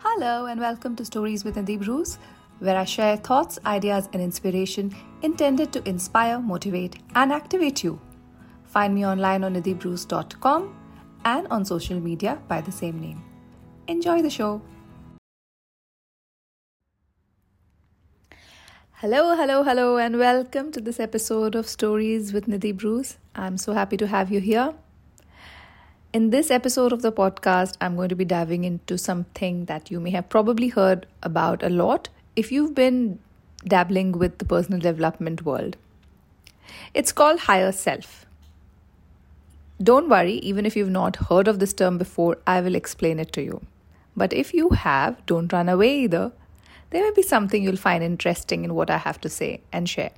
Hello, and welcome to Stories with Nidhi Bruce, where I share thoughts, ideas, and inspiration intended to inspire, motivate, and activate you. Find me online on nidhibruce.com and on social media by the same name. Enjoy the show. Hello, hello, hello, and welcome to this episode of Stories with Nidhi Bruce. I'm so happy to have you here. In this episode of the podcast, I'm going to be diving into something that you may have probably heard about a lot if you've been dabbling with the personal development world. It's called higher self. Don't worry, even if you've not heard of this term before, I will explain it to you. But if you have, don't run away either. There may be something you'll find interesting in what I have to say and share.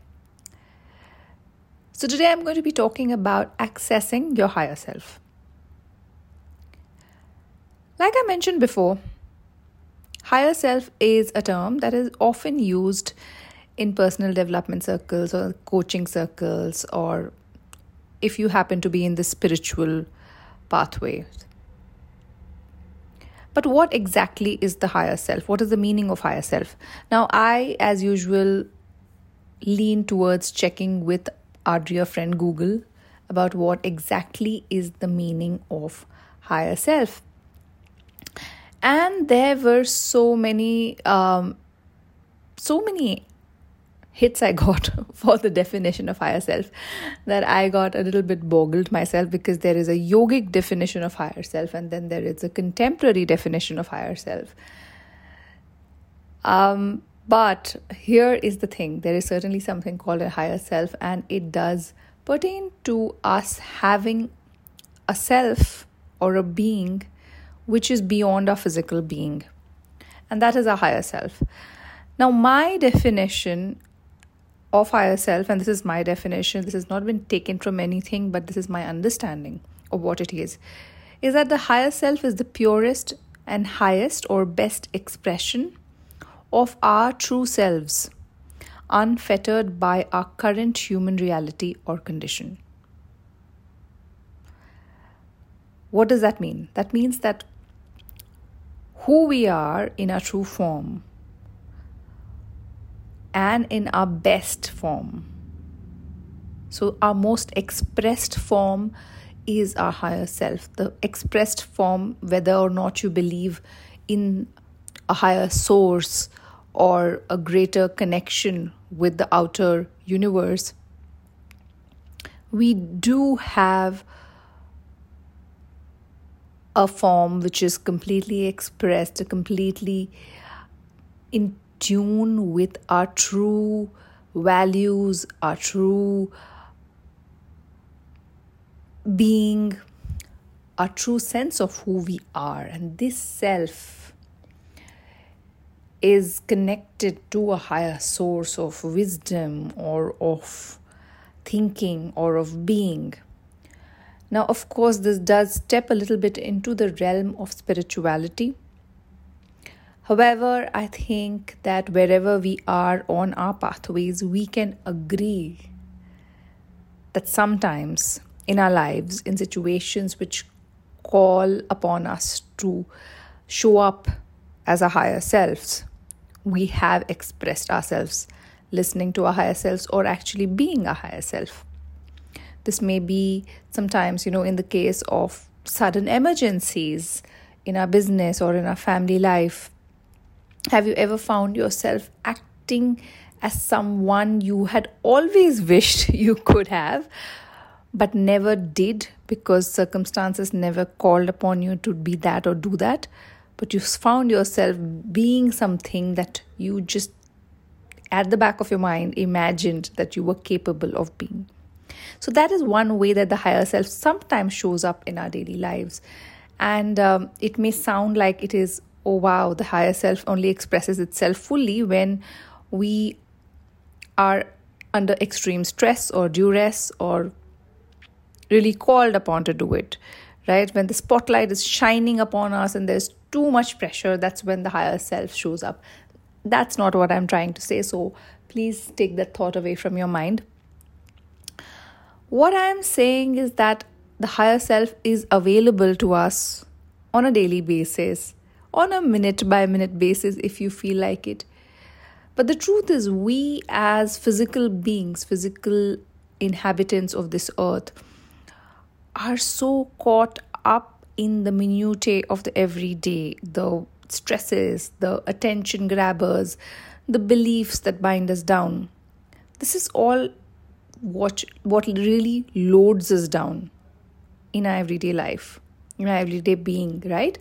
So, today I'm going to be talking about accessing your higher self. Like I mentioned before, higher self is a term that is often used in personal development circles or coaching circles, or if you happen to be in the spiritual pathway. But what exactly is the higher self? What is the meaning of higher self? Now, I, as usual, lean towards checking with our dear friend Google about what exactly is the meaning of higher self and there were so many um, so many hits I got for the definition of higher self that I got a little bit boggled myself because there is a yogic definition of higher self and then there is a contemporary definition of higher self. Um, but here is the thing there is certainly something called a higher self, and it does pertain to us having a self or a being which is beyond our physical being. And that is our higher self. Now, my definition of higher self, and this is my definition, this has not been taken from anything, but this is my understanding of what it is, is that the higher self is the purest and highest or best expression of our true selves, unfettered by our current human reality or condition. What does that mean? That means that who we are in our true form and in our best form. So, our most expressed form is our higher self. The expressed form, whether or not you believe in a higher source or a greater connection with the outer universe, we do have a form which is completely expressed, completely in tune with our true values, our true being, our true sense of who we are. And this self is connected to a higher source of wisdom or of thinking or of being. Now, of course, this does step a little bit into the realm of spirituality. However, I think that wherever we are on our pathways, we can agree that sometimes in our lives, in situations which call upon us to show up as our higher selves, we have expressed ourselves listening to our higher selves or actually being a higher self. This may be sometimes, you know, in the case of sudden emergencies in our business or in our family life. Have you ever found yourself acting as someone you had always wished you could have, but never did because circumstances never called upon you to be that or do that? But you found yourself being something that you just at the back of your mind imagined that you were capable of being. So, that is one way that the higher self sometimes shows up in our daily lives. And um, it may sound like it is, oh wow, the higher self only expresses itself fully when we are under extreme stress or duress or really called upon to do it, right? When the spotlight is shining upon us and there's too much pressure, that's when the higher self shows up. That's not what I'm trying to say. So please take that thought away from your mind. What I am saying is that the higher self is available to us on a daily basis, on a minute by minute basis if you feel like it. But the truth is, we as physical beings, physical inhabitants of this earth, are so caught up in the minutiae of the everyday, the stresses, the attention grabbers, the beliefs that bind us down. This is all what, what really loads us down in our everyday life, in our everyday being, right?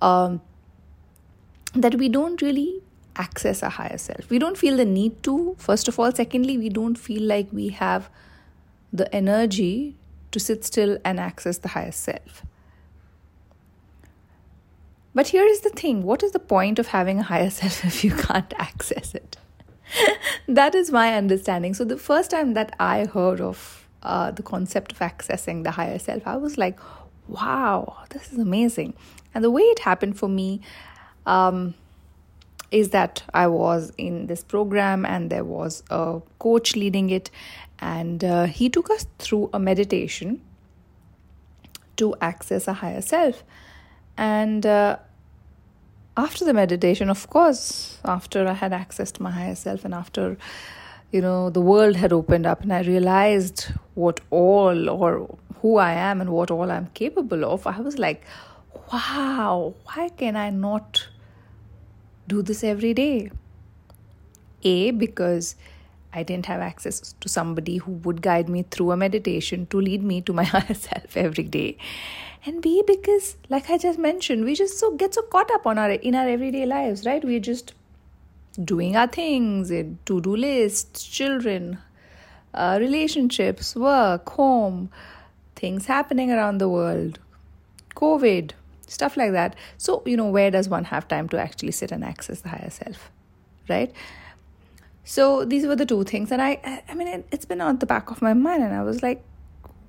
Um, that we don't really access our higher self. We don't feel the need to, first of all. Secondly, we don't feel like we have the energy to sit still and access the higher self. But here is the thing what is the point of having a higher self if you can't access it? That is my understanding. So, the first time that I heard of uh, the concept of accessing the higher self, I was like, wow, this is amazing. And the way it happened for me um, is that I was in this program and there was a coach leading it, and uh, he took us through a meditation to access a higher self. And uh, after the meditation, of course, after I had access to my higher self and after, you know, the world had opened up and I realized what all or who I am and what all I'm capable of, I was like, wow, why can I not do this every day? A, because I didn't have access to somebody who would guide me through a meditation to lead me to my higher self every day and b because like i just mentioned we just so get so caught up on our in our everyday lives right? We're just doing our things to-do lists children uh, relationships work home things happening around the world covid stuff like that. So you know where does one have time to actually sit and access the higher self right? So these were the two things and i i mean it, it's been on the back of my mind and i was like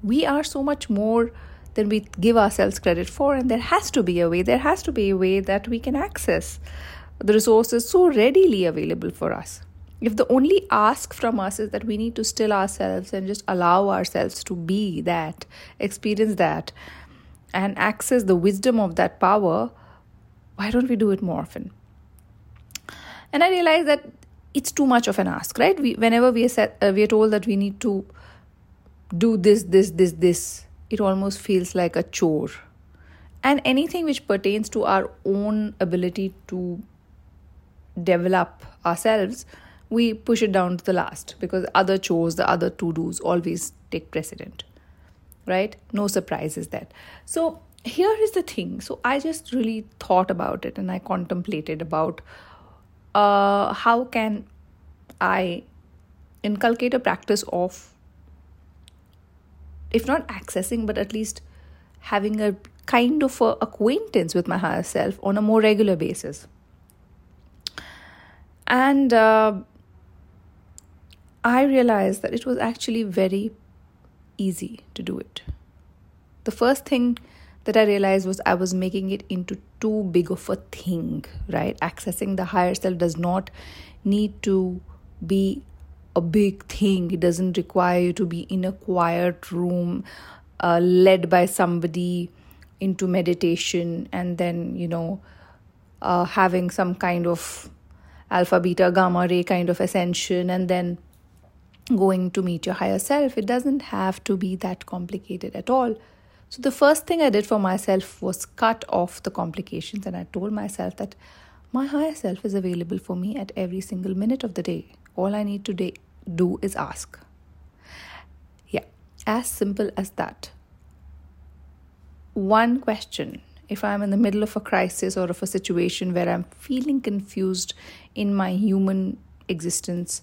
we are so much more than we give ourselves credit for. And there has to be a way, there has to be a way that we can access the resources so readily available for us. If the only ask from us is that we need to still ourselves and just allow ourselves to be that, experience that, and access the wisdom of that power, why don't we do it more often? And I realize that it's too much of an ask, right? We, whenever we are, set, uh, we are told that we need to do this, this, this, this, it almost feels like a chore. And anything which pertains to our own ability to develop ourselves, we push it down to the last because other chores, the other to dos always take precedent. Right? No surprises there. So, here is the thing. So, I just really thought about it and I contemplated about uh, how can I inculcate a practice of if not accessing, but at least having a kind of a acquaintance with my higher self on a more regular basis. And uh, I realized that it was actually very easy to do it. The first thing that I realized was I was making it into too big of a thing, right? Accessing the higher self does not need to be a big thing. It doesn't require you to be in a quiet room, uh, led by somebody into meditation, and then, you know, uh, having some kind of alpha, beta, gamma ray kind of ascension, and then going to meet your higher self. It doesn't have to be that complicated at all. So, the first thing I did for myself was cut off the complications, and I told myself that my higher self is available for me at every single minute of the day. All I need to do is ask. Yeah, as simple as that. One question if I'm in the middle of a crisis or of a situation where I'm feeling confused in my human existence,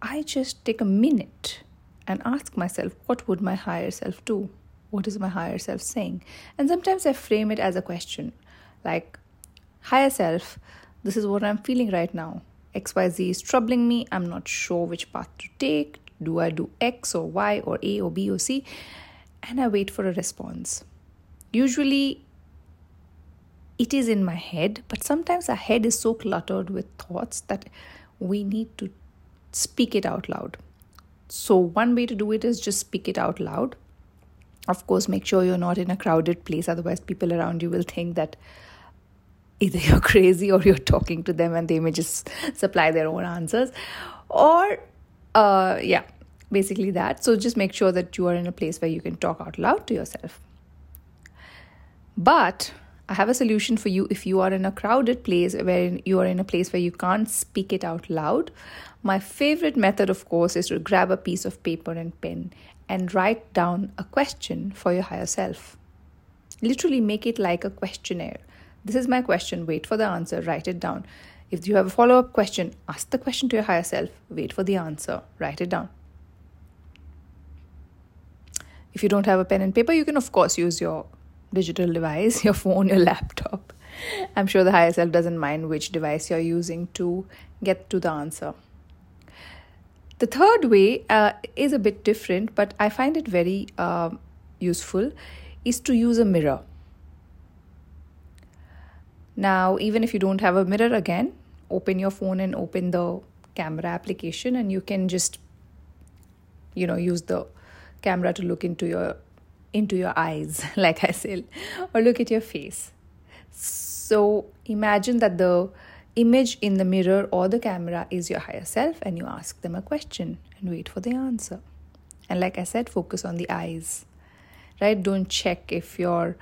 I just take a minute and ask myself, what would my higher self do? What is my higher self saying? And sometimes I frame it as a question like, higher self, this is what I'm feeling right now. XYZ is troubling me. I'm not sure which path to take. Do I do X or Y or A or B or C? And I wait for a response. Usually, it is in my head, but sometimes our head is so cluttered with thoughts that we need to speak it out loud. So, one way to do it is just speak it out loud. Of course, make sure you're not in a crowded place, otherwise, people around you will think that either you're crazy or you're talking to them and they may just supply their own answers. Or uh, yeah basically that. So just make sure that you are in a place where you can talk out loud to yourself. But i have a solution for you if you are in a crowded place where you are in a place where you can't speak it out loud. My favorite method of course is to grab a piece of paper and pen and write down a question for your higher self. Literally make it like a questionnaire this is my question. Wait for the answer. Write it down. If you have a follow up question, ask the question to your higher self. Wait for the answer. Write it down. If you don't have a pen and paper, you can, of course, use your digital device, your phone, your laptop. I'm sure the higher self doesn't mind which device you're using to get to the answer. The third way uh, is a bit different, but I find it very uh, useful, is to use a mirror. Now, even if you don't have a mirror again, open your phone and open the camera application and you can just you know use the camera to look into your into your eyes like i said or look at your face. So imagine that the image in the mirror or the camera is your higher self and you ask them a question and wait for the answer. And like i said focus on the eyes right? Don't check if your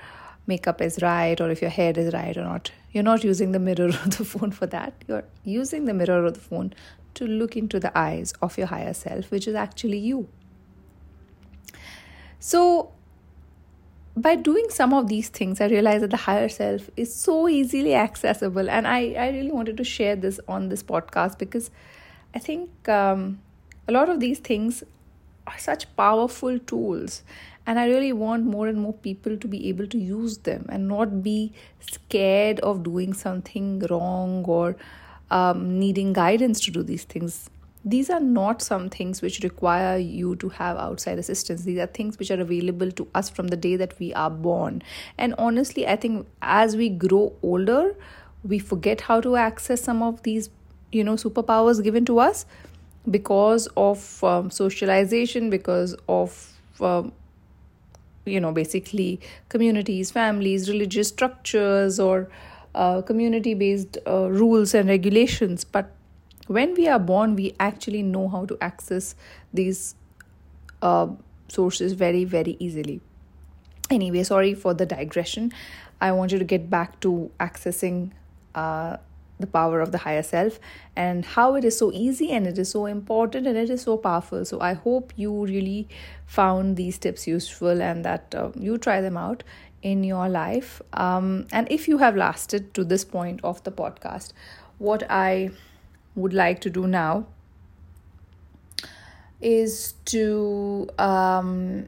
makeup is right or if your hair is right or not you're not using the mirror or the phone for that. You're using the mirror or the phone to look into the eyes of your higher self, which is actually you. So, by doing some of these things, I realized that the higher self is so easily accessible. And I, I really wanted to share this on this podcast because I think um, a lot of these things are such powerful tools and i really want more and more people to be able to use them and not be scared of doing something wrong or um, needing guidance to do these things. These are not some things which require you to have outside assistance. These are things which are available to us from the day that we are born. And honestly i think as we grow older we forget how to access some of these you know superpowers given to us because of um, socialization because of um, you know basically communities families religious structures or uh, community based uh, rules and regulations. But when we are born we actually know how to access these uh, sources very very easily. Anyway sorry for the digression. I wanted to get back to accessing uh, the power of the higher self and how it is so easy and it is so important and it is so powerful. So, I hope you really found these tips useful and that uh, you try them out in your life. Um, and if you have lasted to this point of the podcast, what I would like to do now is to um,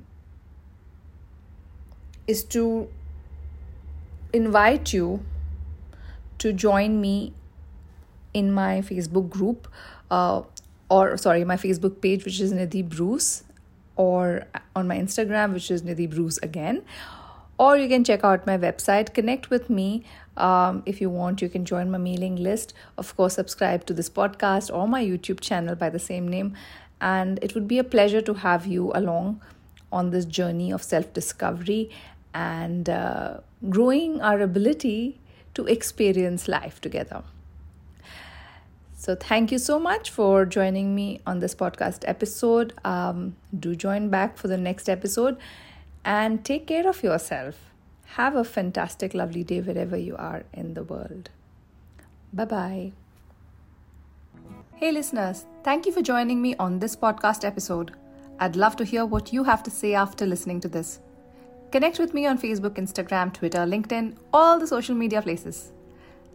is to invite you to join me in my Facebook group, uh, or sorry, my Facebook page, which is Nidhi Bruce, or on my Instagram, which is Nidhi Bruce again. Or you can check out my website, connect with me. Um, if you want, you can join my mailing list. Of course, subscribe to this podcast or my YouTube channel by the same name. And it would be a pleasure to have you along on this journey of self discovery and uh, growing our ability to experience life together. So, thank you so much for joining me on this podcast episode. Um, do join back for the next episode and take care of yourself. Have a fantastic, lovely day wherever you are in the world. Bye bye. Hey, listeners, thank you for joining me on this podcast episode. I'd love to hear what you have to say after listening to this. Connect with me on Facebook, Instagram, Twitter, LinkedIn, all the social media places.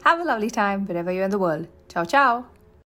Have a lovely time wherever you're in the world. Ciao, ciao.